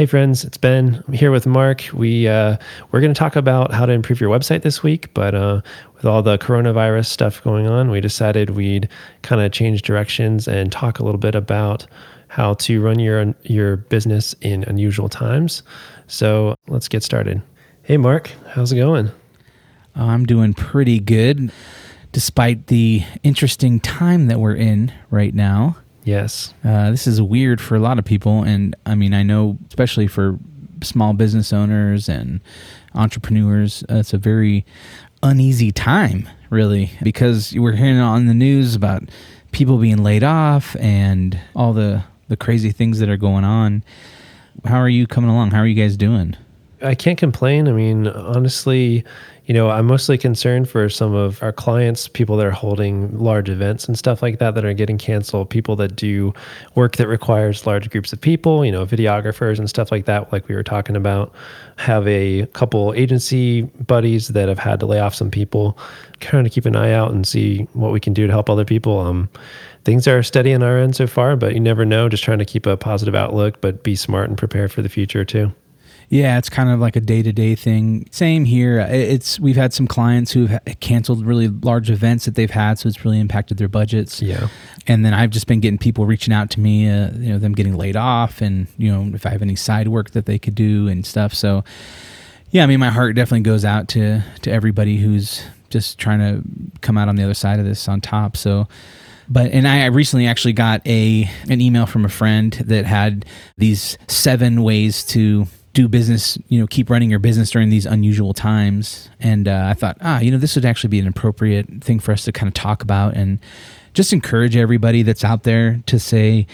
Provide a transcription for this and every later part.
Hey friends, it's Ben. I'm here with Mark. We uh, we're going to talk about how to improve your website this week, but uh, with all the coronavirus stuff going on, we decided we'd kind of change directions and talk a little bit about how to run your your business in unusual times. So let's get started. Hey Mark, how's it going? I'm doing pretty good, despite the interesting time that we're in right now. Yes. Uh, this is weird for a lot of people. And I mean, I know, especially for small business owners and entrepreneurs, uh, it's a very uneasy time, really, because we're hearing on the news about people being laid off and all the, the crazy things that are going on. How are you coming along? How are you guys doing? I can't complain. I mean, honestly, you know, I'm mostly concerned for some of our clients, people that are holding large events and stuff like that that are getting canceled, people that do work that requires large groups of people, you know, videographers and stuff like that, like we were talking about. Have a couple agency buddies that have had to lay off some people, kind of keep an eye out and see what we can do to help other people. Um, things are steady on our end so far, but you never know. Just trying to keep a positive outlook, but be smart and prepare for the future too. Yeah, it's kind of like a day to day thing. Same here. It's we've had some clients who've canceled really large events that they've had, so it's really impacted their budgets. Yeah. And then I've just been getting people reaching out to me, uh, you know, them getting laid off, and you know, if I have any side work that they could do and stuff. So, yeah, I mean, my heart definitely goes out to to everybody who's just trying to come out on the other side of this on top. So but and I recently actually got a an email from a friend that had these seven ways to do business, you know, keep running your business during these unusual times. And uh, I thought, ah, you know, this would actually be an appropriate thing for us to kind of talk about and just encourage everybody that's out there to say,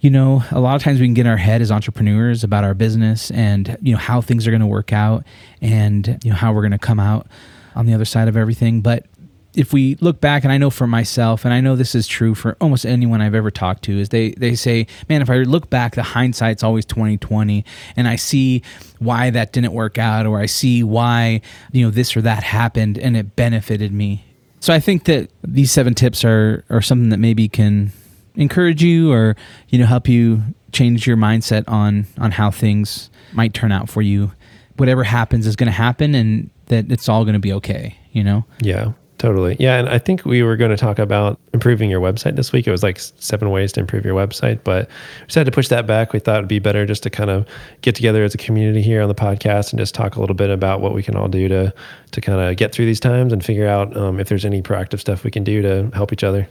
you know, a lot of times we can get in our head as entrepreneurs about our business and, you know, how things are going to work out and, you know, how we're going to come out on the other side of everything. But if we look back, and I know for myself, and I know this is true for almost anyone I've ever talked to, is they they say, man, if I look back, the hindsight's always twenty twenty, and I see why that didn't work out, or I see why you know this or that happened, and it benefited me. So I think that these seven tips are are something that maybe can encourage you, or you know, help you change your mindset on on how things might turn out for you. Whatever happens is going to happen, and that it's all going to be okay. You know. Yeah. Totally. Yeah. And I think we were going to talk about improving your website this week. It was like seven ways to improve your website, but we decided to push that back. We thought it'd be better just to kind of get together as a community here on the podcast and just talk a little bit about what we can all do to, to kind of get through these times and figure out um, if there's any proactive stuff we can do to help each other.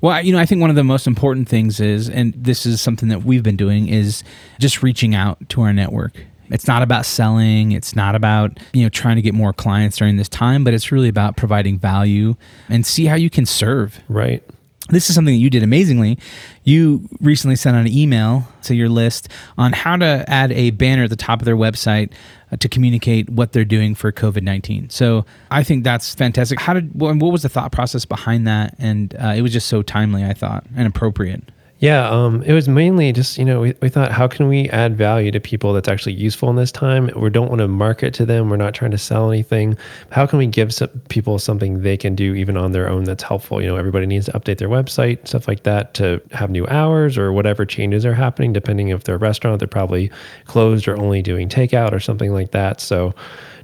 Well, you know, I think one of the most important things is, and this is something that we've been doing, is just reaching out to our network it's not about selling, it's not about, you know, trying to get more clients during this time, but it's really about providing value and see how you can serve. Right. This is something that you did amazingly. You recently sent out an email to your list on how to add a banner at the top of their website uh, to communicate what they're doing for COVID 19. So I think that's fantastic. How did, what was the thought process behind that? And uh, it was just so timely, I thought, and appropriate. Yeah, um, it was mainly just, you know, we, we thought, how can we add value to people that's actually useful in this time? We don't want to market to them. We're not trying to sell anything. How can we give some people something they can do even on their own that's helpful? You know, everybody needs to update their website, stuff like that, to have new hours or whatever changes are happening, depending if they're a restaurant, they're probably closed or only doing takeout or something like that. So,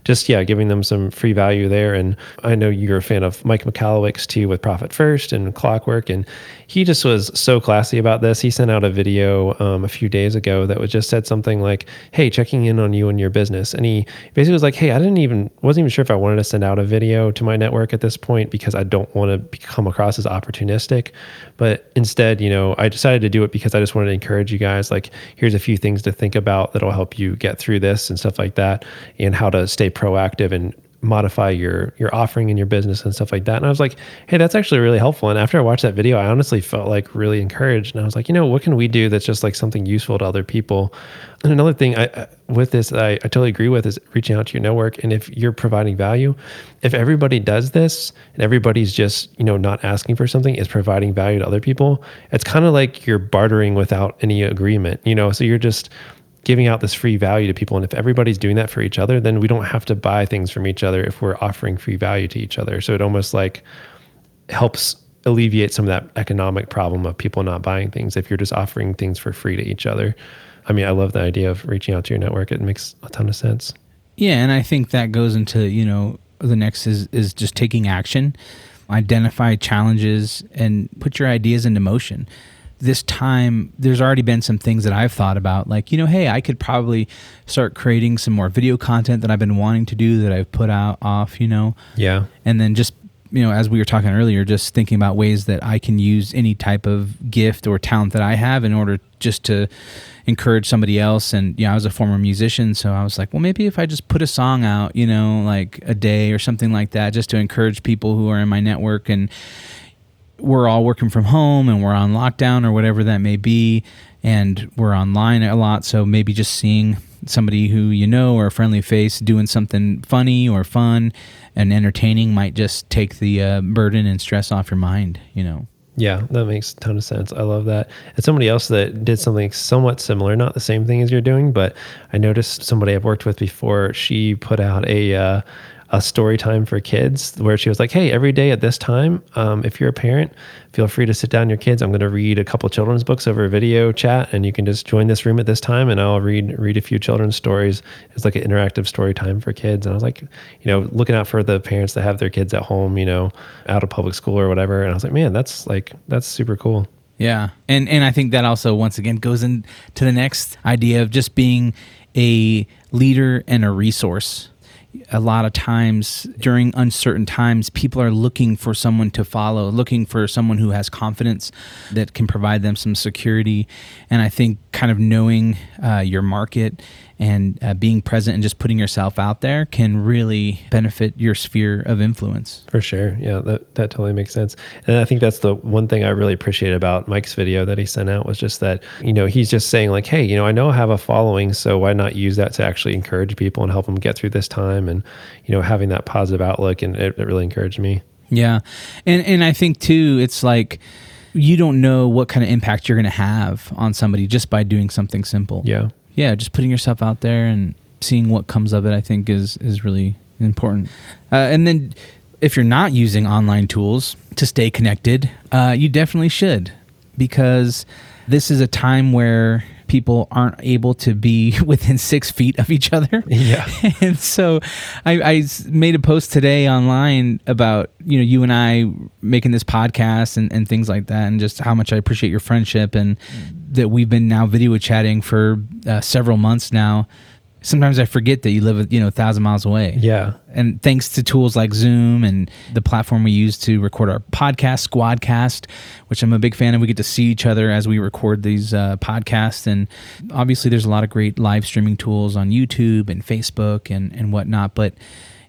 just yeah, giving them some free value there. And I know you're a fan of Mike Michalowicz too with Profit First and Clockwork, and he just was so classy about this. He sent out a video um, a few days ago that was just said something like, "Hey, checking in on you and your business," and he basically was like, "Hey, I didn't even wasn't even sure if I wanted to send out a video to my network at this point because I don't want to come across as opportunistic, but instead, you know, I decided to do it because I just wanted to encourage you guys. Like, here's a few things to think about that'll help you get through this and stuff like that, and how to stay proactive and modify your your offering in your business and stuff like that. And I was like, hey, that's actually really helpful. And after I watched that video, I honestly felt like really encouraged. And I was like, you know, what can we do that's just like something useful to other people? And another thing I, with this, I, I totally agree with is reaching out to your network. And if you're providing value, if everybody does this and everybody's just, you know, not asking for something, is providing value to other people, it's kind of like you're bartering without any agreement, you know, so you're just, giving out this free value to people. And if everybody's doing that for each other, then we don't have to buy things from each other if we're offering free value to each other. So it almost like helps alleviate some of that economic problem of people not buying things if you're just offering things for free to each other. I mean, I love the idea of reaching out to your network. It makes a ton of sense. Yeah, and I think that goes into, you know, the next is is just taking action, identify challenges and put your ideas into motion. This time there's already been some things that I've thought about like, you know, hey, I could probably start creating some more video content that I've been wanting to do that I've put out off, you know. Yeah. And then just you know, as we were talking earlier, just thinking about ways that I can use any type of gift or talent that I have in order just to encourage somebody else. And, you know, I was a former musician, so I was like, well, maybe if I just put a song out, you know, like a day or something like that, just to encourage people who are in my network and we're all working from home and we're on lockdown or whatever that may be. And we're online a lot. So maybe just seeing somebody who you know or a friendly face doing something funny or fun and entertaining might just take the uh, burden and stress off your mind, you know. Yeah, that makes a ton of sense. I love that. And somebody else that did something somewhat similar, not the same thing as you're doing, but I noticed somebody I've worked with before, she put out a uh, a story time for kids where she was like, Hey, every day at this time, um, if you're a parent, feel free to sit down your kids. I'm going to read a couple children's books over a video chat and you can just join this room at this time and I'll read, read a few children's stories. It's like an interactive story time for kids. And I was like, you know, looking out for the parents that have their kids at home, you know, out of public school or whatever. And I was like, man, that's like, that's super cool. Yeah. And, and I think that also, once again, goes into the next idea of just being a leader and a resource a lot of times during uncertain times, people are looking for someone to follow, looking for someone who has confidence that can provide them some security. And I think kind of knowing uh, your market and uh, being present and just putting yourself out there can really benefit your sphere of influence. For sure. Yeah, that, that totally makes sense. And I think that's the one thing I really appreciate about Mike's video that he sent out was just that, you know, he's just saying, like, hey, you know, I know I have a following, so why not use that to actually encourage people and help them get through this time and, you know, having that positive outlook. And it, it really encouraged me. Yeah. And, and I think too, it's like, you don't know what kind of impact you're going to have on somebody just by doing something simple. Yeah yeah, just putting yourself out there and seeing what comes of it, I think is is really important. Uh, and then, if you're not using online tools to stay connected, uh, you definitely should, because this is a time where people aren't able to be within six feet of each other. Yeah. and so I, I, made a post today online about, you know, you and I making this podcast and, and things like that, and just how much I appreciate your friendship and mm. That we've been now video chatting for uh, several months now sometimes I forget that you live, you know, a thousand miles away. Yeah. And thanks to tools like Zoom and the platform we use to record our podcast, Squadcast, which I'm a big fan of, we get to see each other as we record these uh, podcasts. And obviously, there's a lot of great live streaming tools on YouTube and Facebook and, and whatnot. But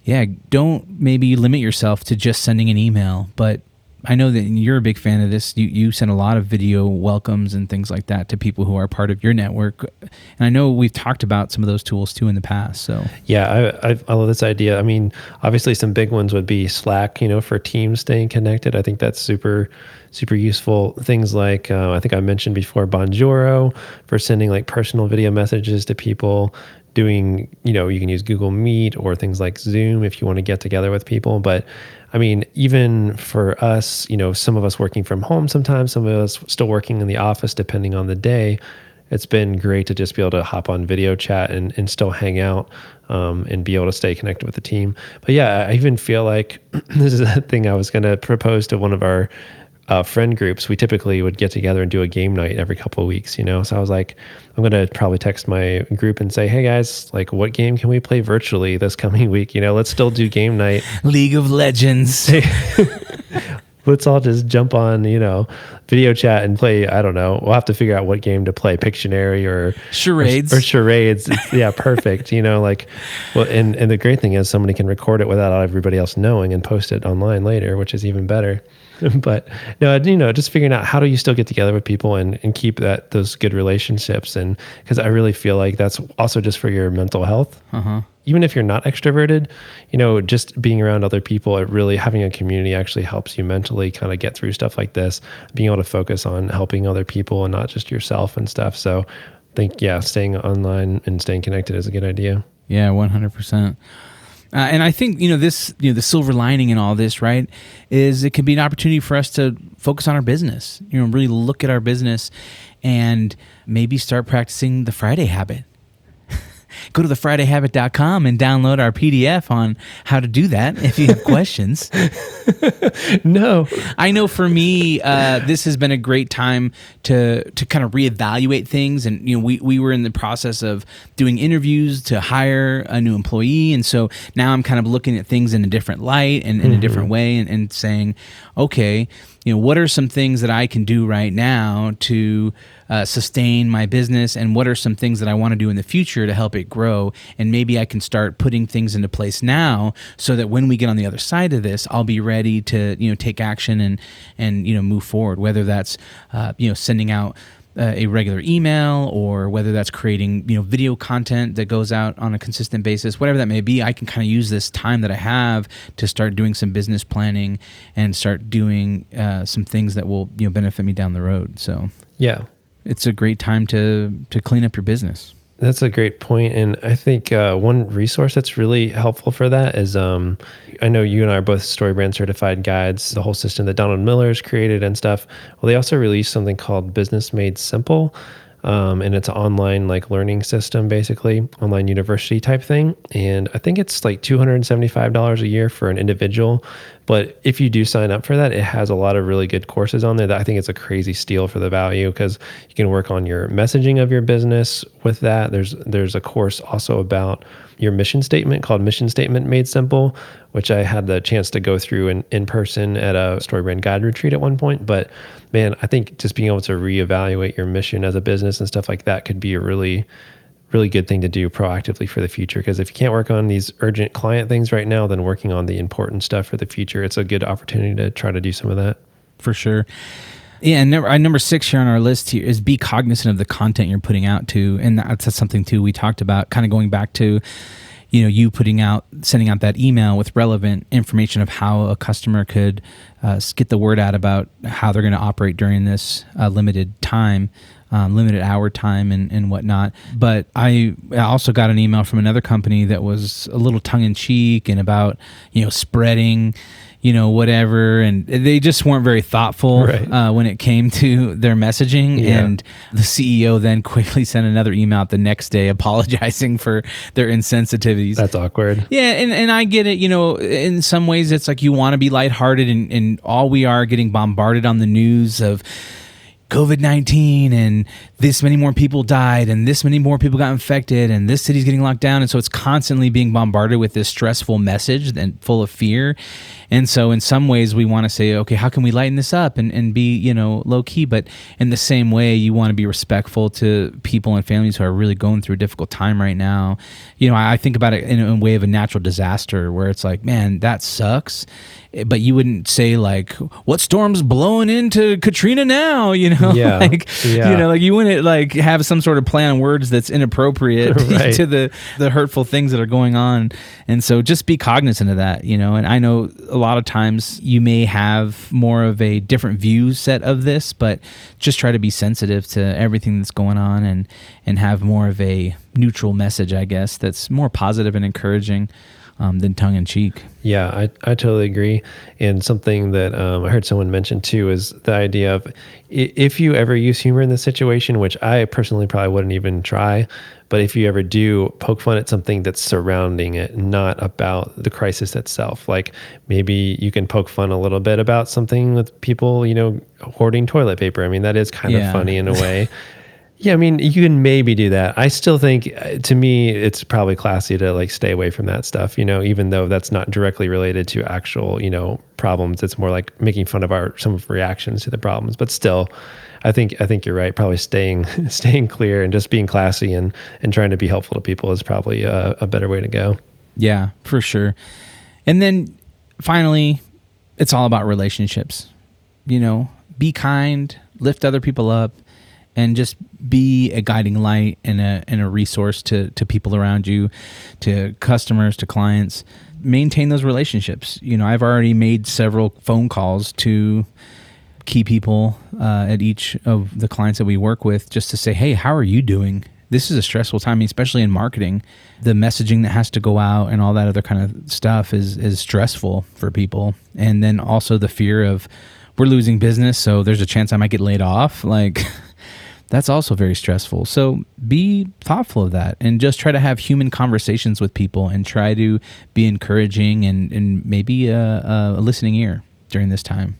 yeah, don't maybe limit yourself to just sending an email, but I know that you're a big fan of this. You you send a lot of video welcomes and things like that to people who are part of your network, and I know we've talked about some of those tools too in the past. So yeah, I I, I love this idea. I mean, obviously some big ones would be Slack, you know, for teams staying connected. I think that's super super useful. Things like uh, I think I mentioned before, Bonjoro for sending like personal video messages to people doing you know you can use google meet or things like zoom if you want to get together with people but I mean, even for us, you know, some of us working from home sometimes, some of us still working in the office, depending on the day. It's been great to just be able to hop on video chat and, and still hang out um, and be able to stay connected with the team. But yeah, I even feel like this is a thing I was going to propose to one of our uh, friend groups, we typically would get together and do a game night every couple of weeks, you know? So I was like, I'm going to probably text my group and say, hey guys, like, what game can we play virtually this coming week? You know, let's still do game night. League of Legends. let's all just jump on, you know, video chat and play. I don't know. We'll have to figure out what game to play, Pictionary or charades or, or charades. yeah, perfect. You know, like, well, and and the great thing is somebody can record it without everybody else knowing and post it online later, which is even better. but no, you know, just figuring out how do you still get together with people and, and keep that those good relationships. And because I really feel like that's also just for your mental health. Uh-huh. Even if you're not extroverted, you know, just being around other people, it really having a community actually helps you mentally kind of get through stuff like this, being able to focus on helping other people and not just yourself and stuff. So I think, yeah, staying online and staying connected is a good idea. Yeah, 100%. Uh, and I think you know this, you know, the silver lining in all this, right, is it can be an opportunity for us to focus on our business. You know, really look at our business, and maybe start practicing the Friday habit go to the thefridayhabit.com and download our PDF on how to do that if you have questions. no. I know for me, uh, this has been a great time to to kind of reevaluate things. And, you know, we, we were in the process of doing interviews to hire a new employee. And so now I'm kind of looking at things in a different light and in mm-hmm. a different way and, and saying, okay, you know, what are some things that I can do right now to uh, sustain my business? And what are some things that I want to do in the future to help it grow? And maybe I can start putting things into place now so that when we get on the other side of this I'll be ready to you know take action and and you know move forward whether that's uh, you know sending out uh, a regular email or whether that's creating you know video content that goes out on a consistent basis whatever that may be i can kind of use this time that i have to start doing some business planning and start doing uh, some things that will you know benefit me down the road so yeah it's a great time to to clean up your business. That's a great point, and I think uh, one resource that's really helpful for that is um, I know you and I are both StoryBrand certified guides. The whole system that Donald Miller's created and stuff. Well, they also released something called Business Made Simple, um, and it's online like learning system basically online university type thing and i think it's like $275 a year for an individual but if you do sign up for that it has a lot of really good courses on there that i think it's a crazy steal for the value because you can work on your messaging of your business with that. There's there's a course also about your mission statement called mission statement made simple which i had the chance to go through in, in person at a storybrand guide retreat at one point. But man, I think just being able to reevaluate your mission as a business and stuff like that could be a really, really good thing to do proactively for the future. Because if you can't work on these urgent client things right now, then working on the important stuff for the future, it's a good opportunity to try to do some of that. For sure. Yeah, and number, uh, number six here on our list here is be cognizant of the content you're putting out too, and that's something too we talked about. Kind of going back to you know you putting out sending out that email with relevant information of how a customer could uh, get the word out about how they're going to operate during this uh, limited time um, limited hour time and, and whatnot but I also got an email from another company that was a little tongue-in-cheek and about you know spreading you know, whatever. And they just weren't very thoughtful right. uh, when it came to their messaging. Yeah. And the CEO then quickly sent another email out the next day apologizing for their insensitivities. That's awkward. Yeah. And, and I get it. You know, in some ways, it's like you want to be lighthearted, and, and all we are getting bombarded on the news of, COVID 19 and this many more people died and this many more people got infected and this city's getting locked down. And so it's constantly being bombarded with this stressful message and full of fear. And so in some ways we want to say, okay, how can we lighten this up and, and be, you know, low key? But in the same way, you want to be respectful to people and families who are really going through a difficult time right now. You know, I think about it in a way of a natural disaster where it's like, man, that sucks but you wouldn't say like what storm's blowing into Katrina now, you know? Yeah. like yeah. you know, like you wouldn't like have some sort of play on words that's inappropriate right. to the the hurtful things that are going on. And so just be cognizant of that, you know. And I know a lot of times you may have more of a different view set of this, but just try to be sensitive to everything that's going on and and have more of a neutral message, I guess, that's more positive and encouraging um, than tongue in cheek. Yeah, I, I totally agree. And something that um, I heard someone mention too is the idea of if you ever use humor in this situation, which I personally probably wouldn't even try, but if you ever do, poke fun at something that's surrounding it, not about the crisis itself. Like maybe you can poke fun a little bit about something with people, you know, hoarding toilet paper. I mean, that is kind yeah. of funny in a way. Yeah, I mean, you can maybe do that. I still think, uh, to me, it's probably classy to like stay away from that stuff. You know, even though that's not directly related to actual, you know, problems. It's more like making fun of our some of reactions to the problems. But still, I think I think you're right. Probably staying staying clear and just being classy and and trying to be helpful to people is probably a, a better way to go. Yeah, for sure. And then finally, it's all about relationships. You know, be kind, lift other people up and just be a guiding light and a and a resource to to people around you, to customers, to clients. Maintain those relationships. You know, I've already made several phone calls to key people uh, at each of the clients that we work with just to say, hey, how are you doing? this is a stressful time, especially in marketing. The messaging that has to go out and all that other kind of stuff is is stressful for people. And then also the fear of we're losing business, so there's a chance I might get laid off. Like that's also very stressful. So be thoughtful of that and just try to have human conversations with people and try to be encouraging and, and maybe a, a listening ear during this time.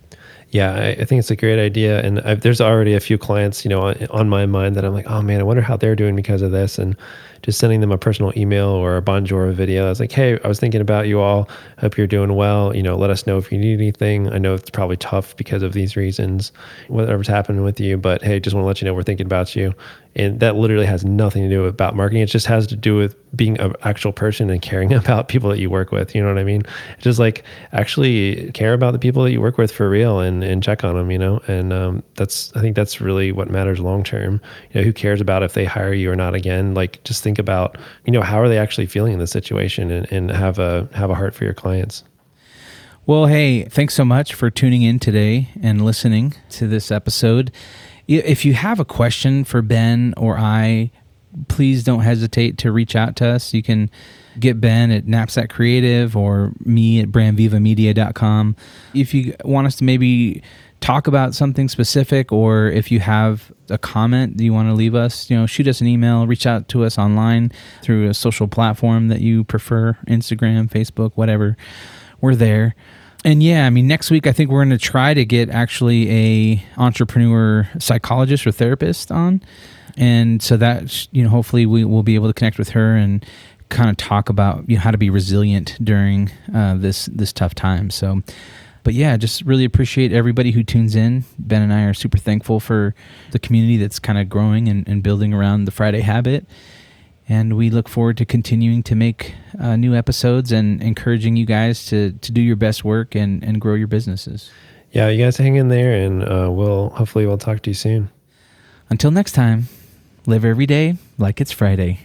Yeah, I, I, think it's a great idea, and I've, there's already a few clients, you know, on, on, my mind that I'm like, oh man, I wonder how they're doing because of this, and just sending them a personal email or a Bonjoro video. I was like, hey, I was thinking about you all. Hope you're doing well. You know, let us know if you need anything. I know it's probably tough because of these reasons, whatever's happening with you, but hey, just want to let you know we're thinking about you and that literally has nothing to do with about marketing. It just has to do with being an actual person and caring about people that you work with. You know what I mean? Just like actually care about the people that you work with for real and, and check on them, you know? And um, that's, I think that's really what matters long term. You know, who cares about if they hire you or not again? Like just think about, you know, how are they actually feeling in this situation and, and have a, have a heart for your clients. Well, hey, thanks so much for tuning in today and listening to this episode. If you have a question for Ben or I, please don't hesitate to reach out to us. You can get Ben at Knapsack Creative or me at brandvivamedia.com. If you want us to maybe talk about something specific or if you have a comment that you want to leave us, you know, shoot us an email, reach out to us online through a social platform that you prefer, Instagram, Facebook, whatever. We're there and yeah, I mean, next week I think we're going to try to get actually a entrepreneur psychologist or therapist on, and so that you know, hopefully we will be able to connect with her and kind of talk about you know how to be resilient during uh, this this tough time. So, but yeah, just really appreciate everybody who tunes in. Ben and I are super thankful for the community that's kind of growing and, and building around the Friday habit and we look forward to continuing to make uh, new episodes and encouraging you guys to to do your best work and and grow your businesses. Yeah, you guys hang in there, and uh, we'll hopefully we'll talk to you soon. Until next time, live every day like it's Friday.